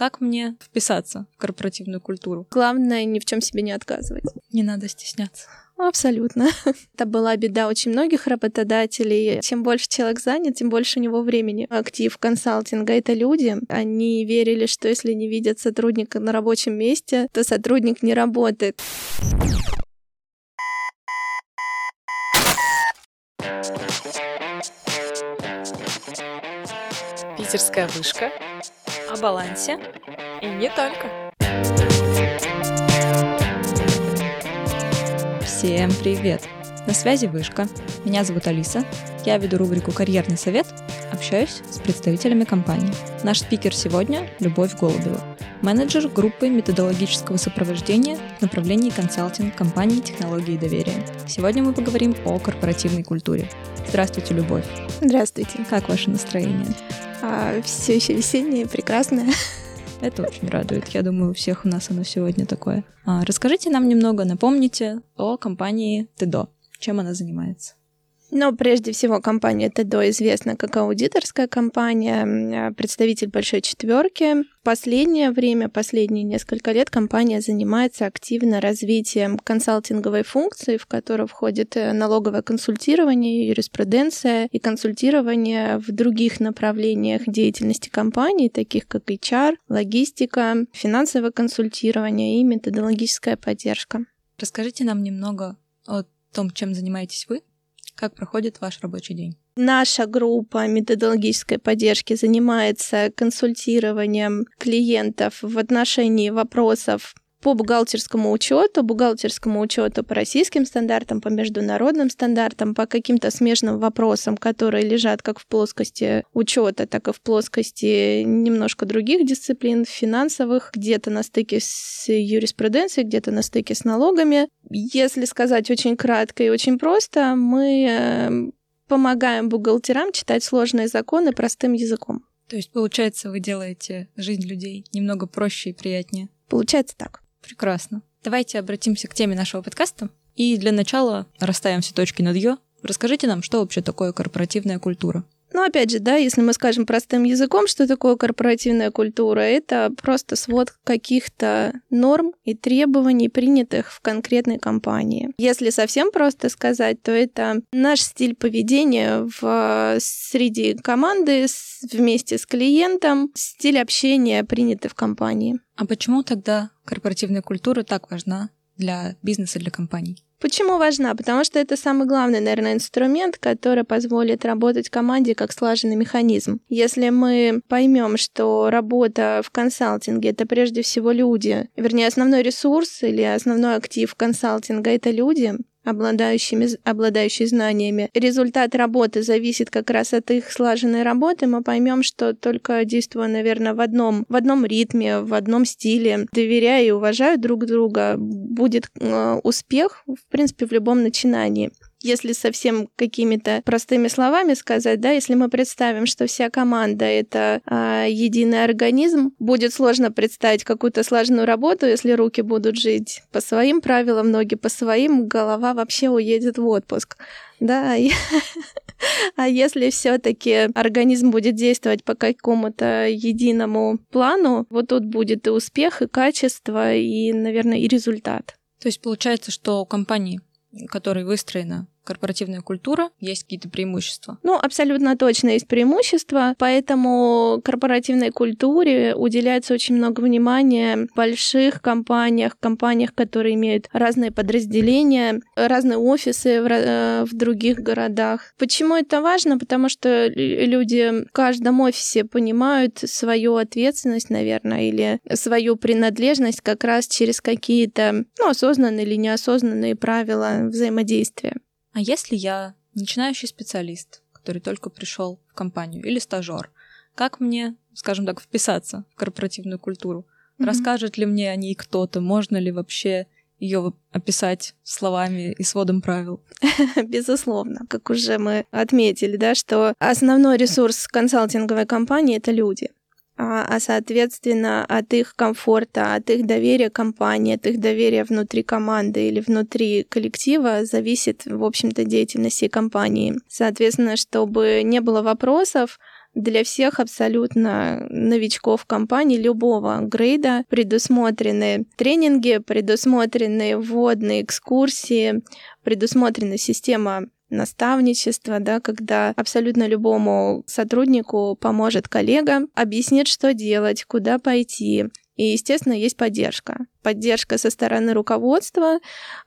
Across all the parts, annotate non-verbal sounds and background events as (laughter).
Как мне вписаться в корпоративную культуру? Главное, ни в чем себе не отказывать. Не надо стесняться. Абсолютно. (laughs) Это была беда очень многих работодателей. Чем больше человек занят, тем больше у него времени. Актив консалтинга — это люди. Они верили, что если не видят сотрудника на рабочем месте, то сотрудник не работает. Питерская вышка о балансе и не только. Всем привет! На связи Вышка. Меня зовут Алиса. Я веду рубрику «Карьерный совет», общаюсь с представителями компании. Наш спикер сегодня – Любовь Голубева, менеджер группы методологического сопровождения в направлении консалтинг компании технологии доверия. Сегодня мы поговорим о корпоративной культуре. Здравствуйте, Любовь. Здравствуйте. Как ваше настроение? А, все еще весеннее, прекрасное. (laughs) Это очень радует. Я думаю, у всех у нас оно сегодня такое. А, расскажите нам немного, напомните о компании ТДО. Чем она занимается? Но прежде всего компания ТДО известна как аудиторская компания, представитель большой четверки. В последнее время, последние несколько лет компания занимается активно развитием консалтинговой функции, в которую входит э, налоговое консультирование, юриспруденция и консультирование в других направлениях деятельности компании, таких как HR, логистика, финансовое консультирование и методологическая поддержка. Расскажите нам немного о том, чем занимаетесь вы как проходит ваш рабочий день? Наша группа методологической поддержки занимается консультированием клиентов в отношении вопросов по бухгалтерскому учету, бухгалтерскому учету по российским стандартам, по международным стандартам, по каким-то смежным вопросам, которые лежат как в плоскости учета, так и в плоскости немножко других дисциплин, финансовых, где-то на стыке с юриспруденцией, где-то на стыке с налогами. Если сказать очень кратко и очень просто, мы эм, помогаем бухгалтерам читать сложные законы простым языком. То есть, получается, вы делаете жизнь людей немного проще и приятнее? Получается так. Прекрасно. Давайте обратимся к теме нашего подкаста. И для начала расставим все точки над «ё». Расскажите нам, что вообще такое корпоративная культура? Ну, опять же, да, если мы скажем простым языком, что такое корпоративная культура, это просто свод каких-то норм и требований, принятых в конкретной компании. Если совсем просто сказать, то это наш стиль поведения в среди команды вместе с клиентом, стиль общения, принятый в компании. А почему тогда корпоративная культура так важна для бизнеса, для компаний? Почему важна? Потому что это самый главный, наверное, инструмент, который позволит работать команде как слаженный механизм. Если мы поймем, что работа в консалтинге это прежде всего люди, вернее, основной ресурс или основной актив консалтинга это люди, обладающими, обладающие знаниями. Результат работы зависит как раз от их слаженной работы. Мы поймем, что только действуя, наверное, в одном, в одном ритме, в одном стиле, доверяя и уважая друг друга, будет э, успех, в принципе, в любом начинании если совсем какими-то простыми словами сказать, да, если мы представим, что вся команда это а, единый организм, будет сложно представить какую-то сложную работу, если руки будут жить по своим правилам, ноги по своим, голова вообще уедет в отпуск. Да, а (laughs) если все-таки организм будет действовать по какому-то единому плану, вот тут будет и успех, и качество, и, наверное, и результат. То есть получается, что у компании, которой выстроена корпоративная культура, есть какие-то преимущества? Ну, абсолютно точно есть преимущества, поэтому корпоративной культуре уделяется очень много внимания в больших компаниях, компаниях, которые имеют разные подразделения, разные офисы в, э, в других городах. Почему это важно? Потому что люди в каждом офисе понимают свою ответственность, наверное, или свою принадлежность как раз через какие-то ну, осознанные или неосознанные правила взаимодействия. А если я начинающий специалист, который только пришел в компанию, или стажер, как мне, скажем так, вписаться в корпоративную культуру? Mm-hmm. Расскажет ли мне о ней кто-то? Можно ли вообще ее описать словами и сводом правил? (laughs) Безусловно. Как уже мы отметили, да, что основной ресурс консалтинговой компании — это люди. А, а, соответственно, от их комфорта, от их доверия компании, от их доверия внутри команды или внутри коллектива зависит, в общем-то, деятельность компании. Соответственно, чтобы не было вопросов, для всех абсолютно новичков компании любого грейда предусмотрены тренинги, предусмотрены вводные экскурсии, предусмотрена система наставничества, да, когда абсолютно любому сотруднику поможет коллега, объяснит, что делать, куда пойти, и, естественно, есть поддержка. Поддержка со стороны руководства,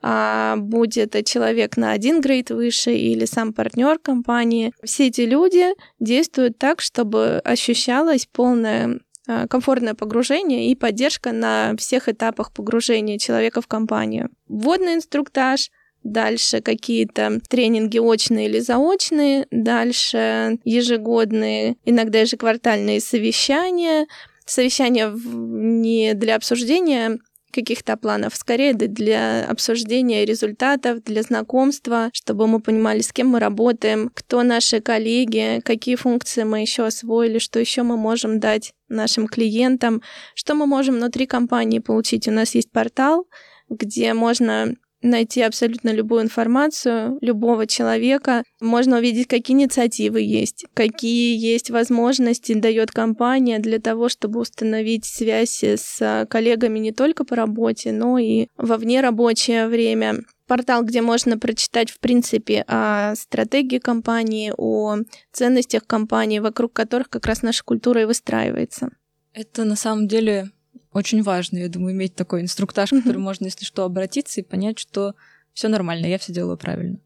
а, будет человек на один грейд выше или сам партнер компании. Все эти люди действуют так, чтобы ощущалось полное а, комфортное погружение и поддержка на всех этапах погружения человека в компанию. Вводный инструктаж, дальше какие-то тренинги очные или заочные, дальше ежегодные, иногда ежеквартальные совещания, совещание не для обсуждения каких-то планов, скорее для обсуждения результатов, для знакомства, чтобы мы понимали, с кем мы работаем, кто наши коллеги, какие функции мы еще освоили, что еще мы можем дать нашим клиентам, что мы можем внутри компании получить. У нас есть портал, где можно найти абсолютно любую информацию любого человека. Можно увидеть, какие инициативы есть, какие есть возможности дает компания для того, чтобы установить связь с коллегами не только по работе, но и во внерабочее время портал, где можно прочитать, в принципе, о стратегии компании, о ценностях компании, вокруг которых как раз наша культура и выстраивается. Это на самом деле очень важно, я думаю, иметь такой инструктаж, mm-hmm. который можно, если что, обратиться и понять, что все нормально, я все делаю правильно.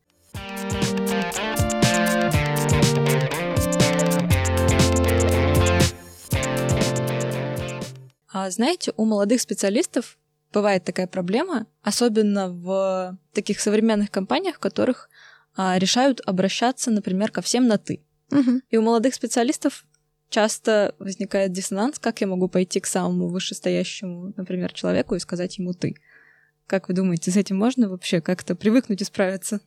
А знаете, у молодых специалистов бывает такая проблема, особенно в таких современных компаниях, в которых а, решают обращаться, например, ко всем на ты. Угу. И у молодых специалистов часто возникает диссонанс, как я могу пойти к самому вышестоящему, например, человеку и сказать ему «ты». Как вы думаете, с этим можно вообще как-то привыкнуть и справиться?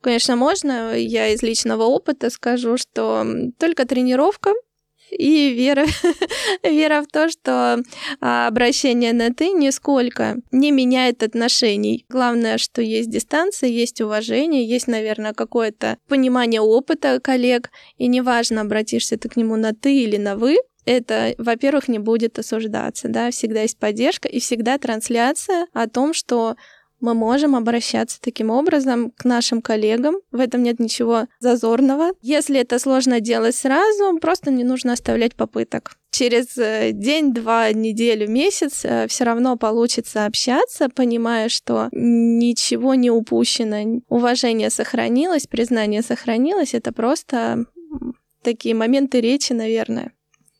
Конечно, можно. Я из личного опыта скажу, что только тренировка и вера, (laughs) вера в то, что а, обращение на «ты» нисколько не меняет отношений. Главное, что есть дистанция, есть уважение, есть, наверное, какое-то понимание опыта коллег, и неважно, обратишься ты к нему на «ты» или на «вы», это, во-первых, не будет осуждаться, да, всегда есть поддержка и всегда трансляция о том, что мы можем обращаться таким образом к нашим коллегам. В этом нет ничего зазорного. Если это сложно делать сразу, просто не нужно оставлять попыток. Через э, день, два, неделю, месяц э, все равно получится общаться, понимая, что ничего не упущено, уважение сохранилось, признание сохранилось. Это просто такие моменты речи, наверное.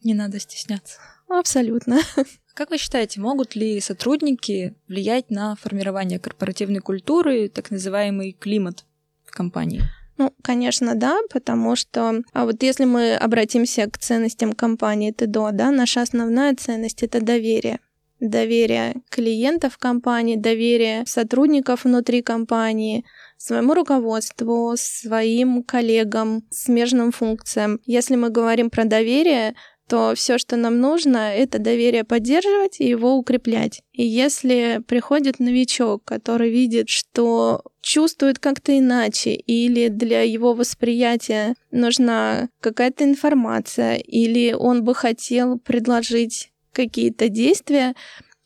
Не надо стесняться. Абсолютно. (laughs) Как вы считаете, могут ли сотрудники влиять на формирование корпоративной культуры, так называемый климат в компании? Ну, конечно, да, потому что а вот если мы обратимся к ценностям компании ТДО, да, наша основная ценность — это доверие. Доверие клиентов компании, доверие сотрудников внутри компании, своему руководству, своим коллегам, смежным функциям. Если мы говорим про доверие, то все, что нам нужно, это доверие поддерживать и его укреплять. И если приходит новичок, который видит, что чувствует как-то иначе, или для его восприятия нужна какая-то информация, или он бы хотел предложить какие-то действия,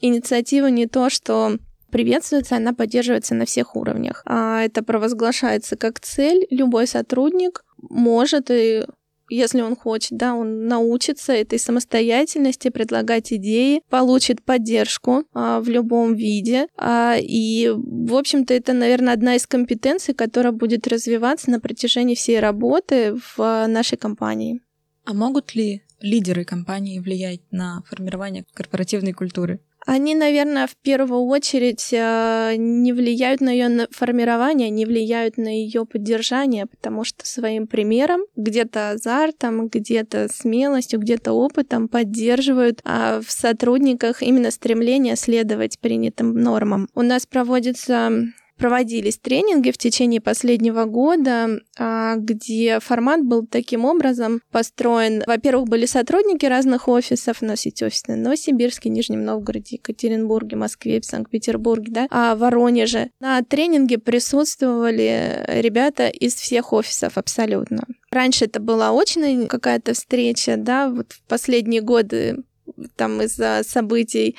инициатива не то, что приветствуется, она поддерживается на всех уровнях. А это провозглашается как цель. Любой сотрудник может и если он хочет, да, он научится этой самостоятельности, предлагать идеи, получит поддержку а, в любом виде. А, и, в общем-то, это, наверное, одна из компетенций, которая будет развиваться на протяжении всей работы в нашей компании. А могут ли лидеры компании влиять на формирование корпоративной культуры? Они, наверное, в первую очередь э, не влияют на ее формирование, не влияют на ее поддержание, потому что своим примером, где-то азартом, где-то смелостью, где-то опытом поддерживают а в сотрудниках именно стремление следовать принятым нормам. У нас проводится проводились тренинги в течение последнего года, а, где формат был таким образом построен. Во-первых, были сотрудники разных офисов, у нас есть офисы в Новосибирске, Нижнем Новгороде, Екатеринбурге, Москве, Санкт-Петербурге, да, а в Воронеже. На тренинге присутствовали ребята из всех офисов абсолютно. Раньше это была очная какая-то встреча, да, вот в последние годы там из-за событий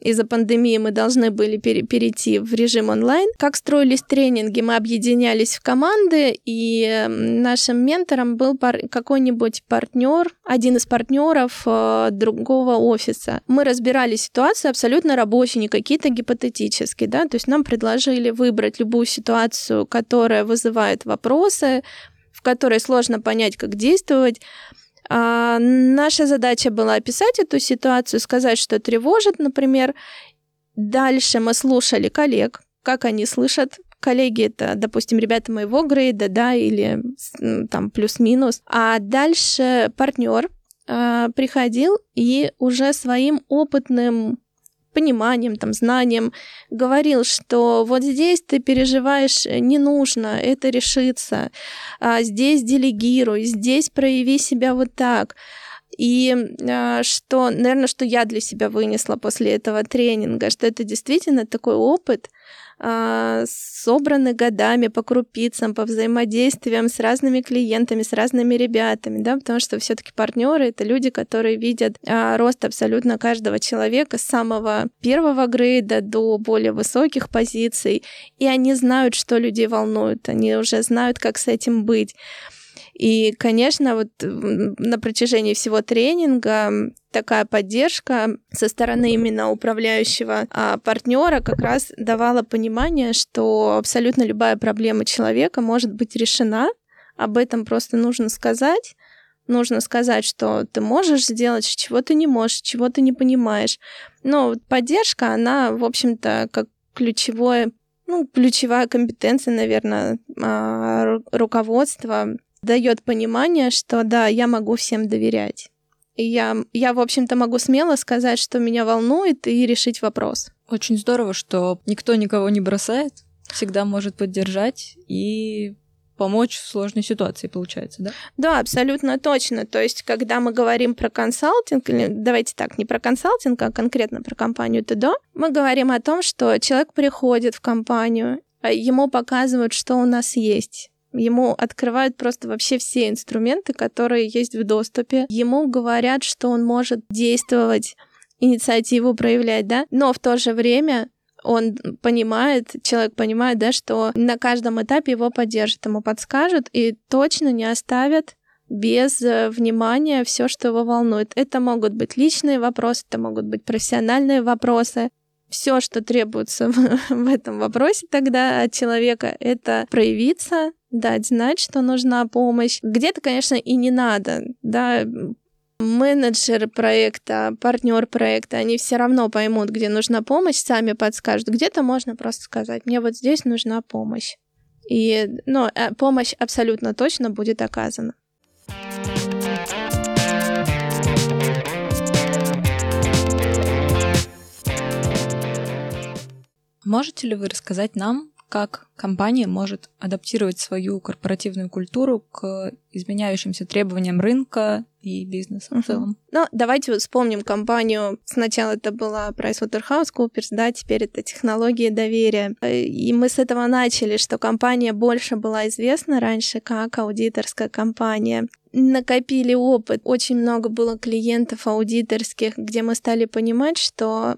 из-за пандемии мы должны были перейти в режим онлайн. Как строились тренинги? Мы объединялись в команды, и нашим ментором был пар- какой-нибудь партнер, один из партнеров э, другого офиса. Мы разбирали ситуацию абсолютно рабочие, не какие-то гипотетические, да, то есть нам предложили выбрать любую ситуацию, которая вызывает вопросы, в которой сложно понять, как действовать. А, наша задача была описать эту ситуацию, сказать, что тревожит, например. Дальше мы слушали коллег, как они слышат. Коллеги это, допустим, ребята моего грейда, да, или там плюс-минус. А дальше партнер э, приходил и уже своим опытным пониманием, там, знанием, говорил, что вот здесь ты переживаешь э, не нужно, это решится, а здесь делегируй, здесь прояви себя вот так. И э, что, наверное, что я для себя вынесла после этого тренинга, что это действительно такой опыт, а, собраны годами по крупицам, по взаимодействиям с разными клиентами, с разными ребятами, да, потому что все-таки партнеры это люди, которые видят а, рост абсолютно каждого человека с самого первого грейда до более высоких позиций, и они знают, что людей волнует, они уже знают, как с этим быть. И, конечно, вот на протяжении всего тренинга такая поддержка со стороны именно управляющего а, партнера как раз давала понимание, что абсолютно любая проблема человека может быть решена. Об этом просто нужно сказать. Нужно сказать, что ты можешь сделать, чего ты не можешь, чего ты не понимаешь. Но поддержка, она, в общем-то, как ключевое ну, ключевая компетенция, наверное, а, руководства дает понимание, что да, я могу всем доверять. И я, я, в общем-то, могу смело сказать, что меня волнует, и решить вопрос. Очень здорово, что никто никого не бросает, всегда может поддержать и помочь в сложной ситуации, получается, да? Да, абсолютно точно. То есть, когда мы говорим про консалтинг, или давайте так, не про консалтинг, а конкретно про компанию ТДО, мы говорим о том, что человек приходит в компанию, а ему показывают, что у нас есть Ему открывают просто вообще все инструменты, которые есть в доступе. Ему говорят, что он может действовать, инициативу проявлять, да, но в то же время он понимает, человек понимает, да, что на каждом этапе его поддержат, ему подскажут и точно не оставят без э, внимания все, что его волнует. Это могут быть личные вопросы, это могут быть профессиональные вопросы. Все, что требуется (laughs) в этом вопросе тогда от человека, это проявиться, дать знать, что нужна помощь. Где-то, конечно, и не надо, да, менеджер проекта, партнер проекта, они все равно поймут, где нужна помощь, сами подскажут. Где-то можно просто сказать, мне вот здесь нужна помощь. И ну, э, помощь абсолютно точно будет оказана. Можете ли вы рассказать нам, как компания может адаптировать свою корпоративную культуру к изменяющимся требованиям рынка и бизнеса uh-huh. в целом. Ну, давайте вспомним компанию. Сначала это была PricewaterhouseCoopers, да, теперь это технологии доверия. И мы с этого начали, что компания больше была известна раньше как аудиторская компания накопили опыт. Очень много было клиентов аудиторских, где мы стали понимать, что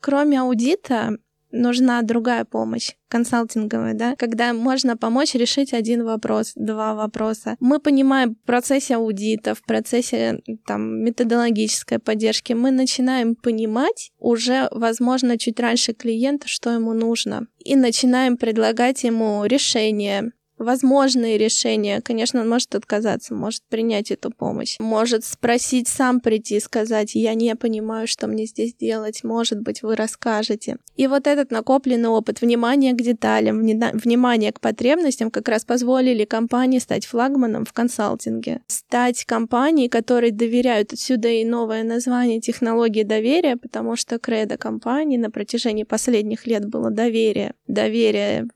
кроме аудита нужна другая помощь, консалтинговая, да, когда можно помочь решить один вопрос, два вопроса. Мы понимаем в процессе аудита, в процессе там, методологической поддержки, мы начинаем понимать уже, возможно, чуть раньше клиента, что ему нужно, и начинаем предлагать ему решение, возможные решения. Конечно, он может отказаться, может принять эту помощь, может спросить сам прийти и сказать, я не понимаю, что мне здесь делать, может быть, вы расскажете. И вот этот накопленный опыт, внимание к деталям, внимание к потребностям как раз позволили компании стать флагманом в консалтинге, стать компанией, которой доверяют. Отсюда и новое название технологии доверия, потому что кредо компании на протяжении последних лет было доверие. Доверие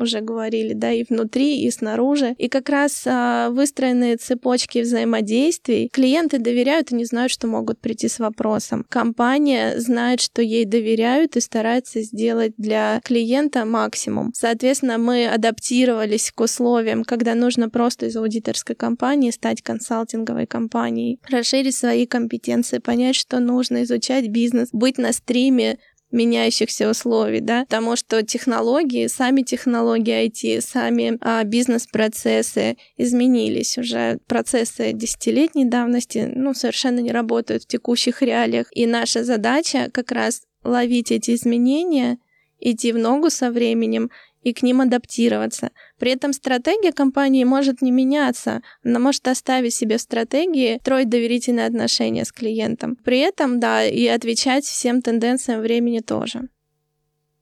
уже говорили, да, и внутри, и снаружи. И как раз а, выстроенные цепочки взаимодействий, клиенты доверяют и не знают, что могут прийти с вопросом. Компания знает, что ей доверяют и старается сделать для клиента максимум. Соответственно, мы адаптировались к условиям, когда нужно просто из аудиторской компании стать консалтинговой компанией, расширить свои компетенции, понять, что нужно изучать бизнес, быть на стриме меняющихся условий, да, потому что технологии, сами технологии IT, сами а, бизнес-процессы изменились уже. Процессы десятилетней давности, ну, совершенно не работают в текущих реалиях. И наша задача как раз ловить эти изменения, идти в ногу со временем и к ним адаптироваться. При этом стратегия компании может не меняться. Она может оставить себе в стратегии строить доверительные отношения с клиентом. При этом, да, и отвечать всем тенденциям времени тоже.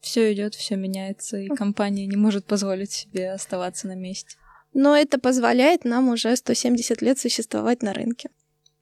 Все идет, все меняется, и компания не может позволить себе оставаться на месте. Но это позволяет нам уже 170 лет существовать на рынке.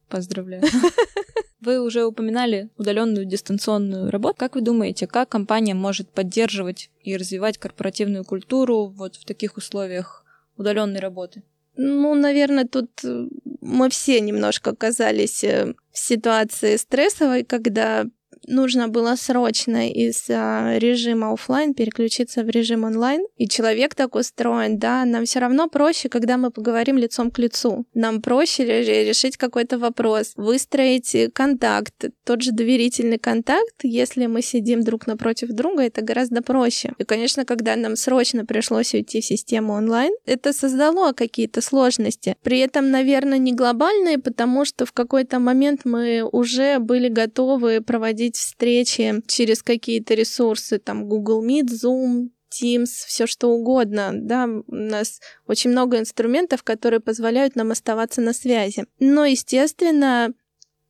Поздравляю. (laughs) Вы уже упоминали удаленную дистанционную работу. Как вы думаете, как компания может поддерживать и развивать корпоративную культуру вот в таких условиях удаленной работы? Ну, наверное, тут э, мы все немножко оказались э, в ситуации стрессовой, когда нужно было срочно из а, режима офлайн переключиться в режим онлайн. И человек так устроен, да, нам все равно проще, когда мы поговорим лицом к лицу. Нам проще решить какой-то вопрос, выстроить контакт, тот же доверительный контакт, если мы сидим друг напротив друга, это гораздо проще. И, конечно, когда нам срочно пришлось уйти в систему онлайн, это создало какие-то сложности. При этом, наверное, не глобальные, потому что в какой-то момент мы уже были готовы проводить проводить встречи через какие-то ресурсы, там Google Meet, Zoom, Teams, все что угодно, да, у нас очень много инструментов, которые позволяют нам оставаться на связи. Но, естественно,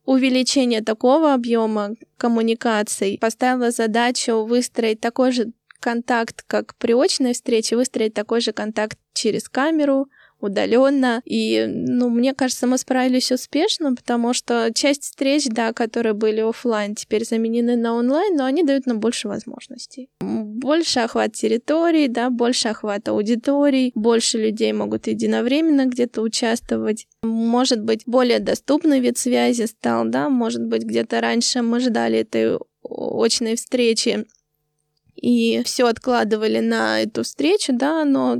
увеличение такого объема коммуникаций поставило задачу выстроить такой же контакт, как при очной встрече, выстроить такой же контакт через камеру, удаленно. И, ну, мне кажется, мы справились успешно, потому что часть встреч, да, которые были офлайн, теперь заменены на онлайн, но они дают нам больше возможностей. Больше охват территорий, да, больше охват аудиторий, больше людей могут единовременно где-то участвовать. Может быть, более доступный вид связи стал, да, может быть, где-то раньше мы ждали этой очной встречи и все откладывали на эту встречу, да, но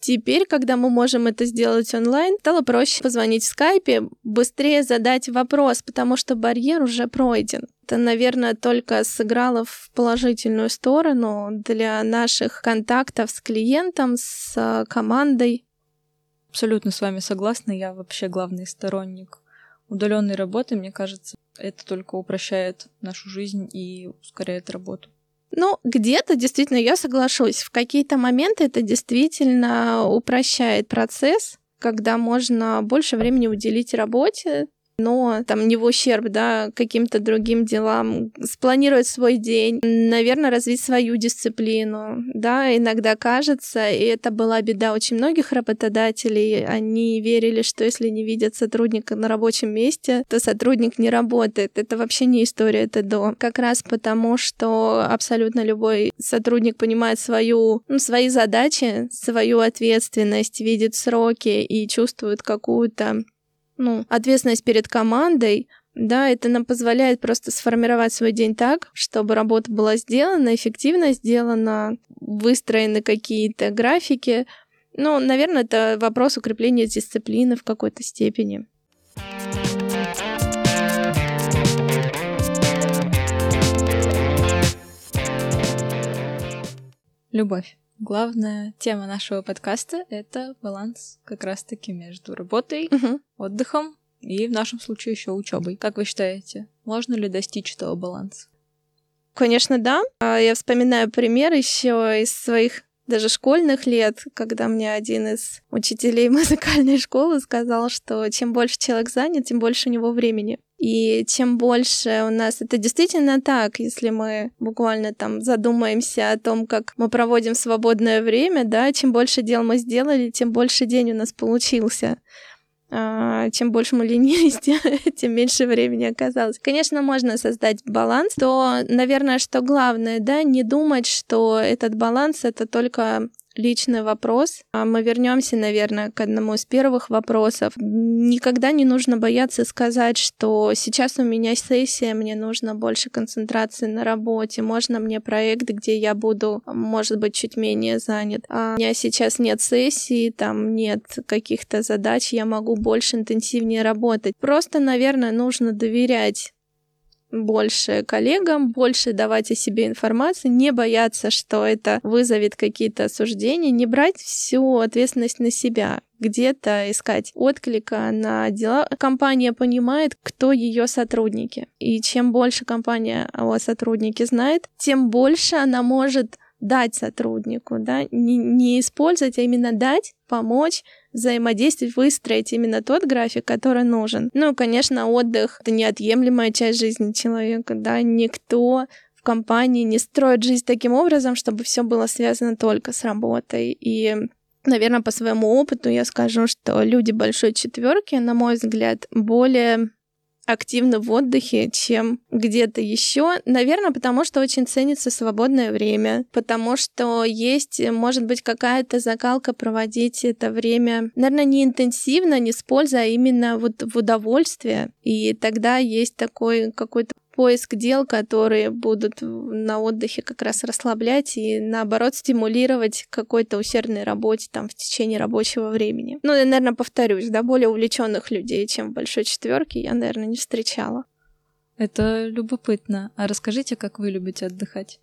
Теперь, когда мы можем это сделать онлайн, стало проще позвонить в скайпе, быстрее задать вопрос, потому что барьер уже пройден. Это, наверное, только сыграло в положительную сторону для наших контактов с клиентом, с э, командой. Абсолютно с вами согласна. Я вообще главный сторонник удаленной работы. Мне кажется, это только упрощает нашу жизнь и ускоряет работу. Ну, где-то действительно я соглашусь. В какие-то моменты это действительно упрощает процесс, когда можно больше времени уделить работе, но там не в ущерб, да, каким-то другим делам, спланировать свой день, наверное, развить свою дисциплину, да, иногда кажется, и это была беда очень многих работодателей, они верили, что если не видят сотрудника на рабочем месте, то сотрудник не работает. Это вообще не история, это до. Как раз потому, что абсолютно любой сотрудник понимает свою, ну, свои задачи, свою ответственность, видит сроки и чувствует какую-то ну, ответственность перед командой, да, это нам позволяет просто сформировать свой день так, чтобы работа была сделана, эффективно сделана, выстроены какие-то графики. Ну, наверное, это вопрос укрепления дисциплины в какой-то степени. Любовь. Главная тема нашего подкаста — это баланс как раз-таки между работой, угу. отдыхом и в нашем случае еще учебой. Как вы считаете, можно ли достичь этого баланса? Конечно, да. А, я вспоминаю пример еще из своих даже школьных лет, когда мне один из учителей (laughs) музыкальной школы сказал, что чем больше человек занят, тем больше у него времени. И чем больше у нас... Это действительно так, если мы буквально там задумаемся о том, как мы проводим свободное время, да, чем больше дел мы сделали, тем больше день у нас получился. А, чем больше мы ленились, (laughs) тем меньше времени оказалось. Конечно, можно создать баланс, то, наверное, что главное, да, не думать, что этот баланс — это только личный вопрос. А мы вернемся, наверное, к одному из первых вопросов. Никогда не нужно бояться сказать, что сейчас у меня сессия, мне нужно больше концентрации на работе, можно мне проект, где я буду, может быть, чуть менее занят. А у меня сейчас нет сессии, там нет каких-то задач, я могу больше интенсивнее работать. Просто, наверное, нужно доверять больше коллегам, больше давать о себе информации, не бояться, что это вызовет какие-то осуждения, не брать всю ответственность на себя где-то искать отклика на дела. Компания понимает, кто ее сотрудники. И чем больше компания о сотруднике знает, тем больше она может дать сотруднику, да, не, не использовать, а именно дать, помочь, взаимодействовать, выстроить именно тот график, который нужен. Ну, конечно, отдых — это неотъемлемая часть жизни человека, да, никто в компании не строит жизнь таким образом, чтобы все было связано только с работой. И Наверное, по своему опыту я скажу, что люди большой четверки, на мой взгляд, более активны в отдыхе, чем где-то еще. Наверное, потому что очень ценится свободное время, потому что есть, может быть, какая-то закалка проводить это время, наверное, не интенсивно, не с пользой, а именно вот в удовольствие. И тогда есть такой какой-то поиск дел, которые будут на отдыхе как раз расслаблять и, наоборот, стимулировать какой-то усердной работе там в течение рабочего времени. Ну, я, наверное, повторюсь, да, более увлеченных людей, чем в большой четверке, я, наверное, не встречала. Это любопытно. А расскажите, как вы любите отдыхать?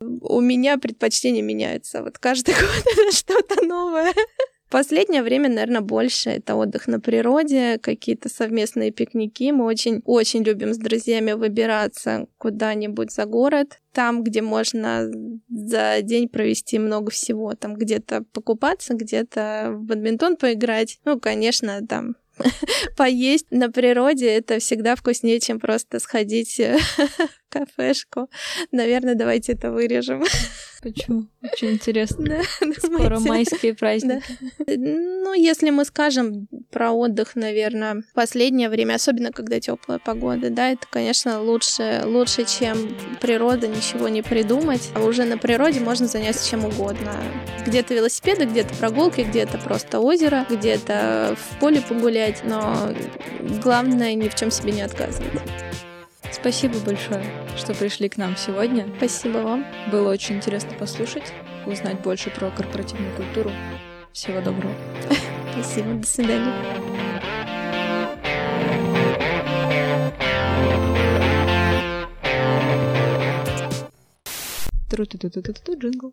У меня предпочтения меняются. Вот каждый (laughs) год это (laughs) что-то новое. Последнее время, наверное, больше это отдых на природе, какие-то совместные пикники. Мы очень-очень любим с друзьями выбираться куда-нибудь за город, там, где можно за день провести много всего, там где-то покупаться, где-то в бадминтон поиграть. Ну, конечно, там (laughs) поесть на природе это всегда вкуснее, чем просто сходить (laughs) кафешку. Наверное, давайте это вырежем. Почему? Очень интересно. Да, Скоро майские праздники. Да. Ну, если мы скажем про отдых, наверное, последнее время, особенно когда теплая погода, да, это, конечно, лучше, лучше, чем природа, ничего не придумать. А уже на природе можно заняться чем угодно. Где-то велосипеды, где-то прогулки, где-то просто озеро, где-то в поле погулять, но главное ни в чем себе не отказывать. Спасибо большое, что пришли к нам сегодня. Спасибо вам. Было очень интересно послушать, узнать больше про корпоративную культуру. Всего доброго. (laughs) Спасибо, до свидания. Тру-ту-ту-ту-ту-ту, джингл.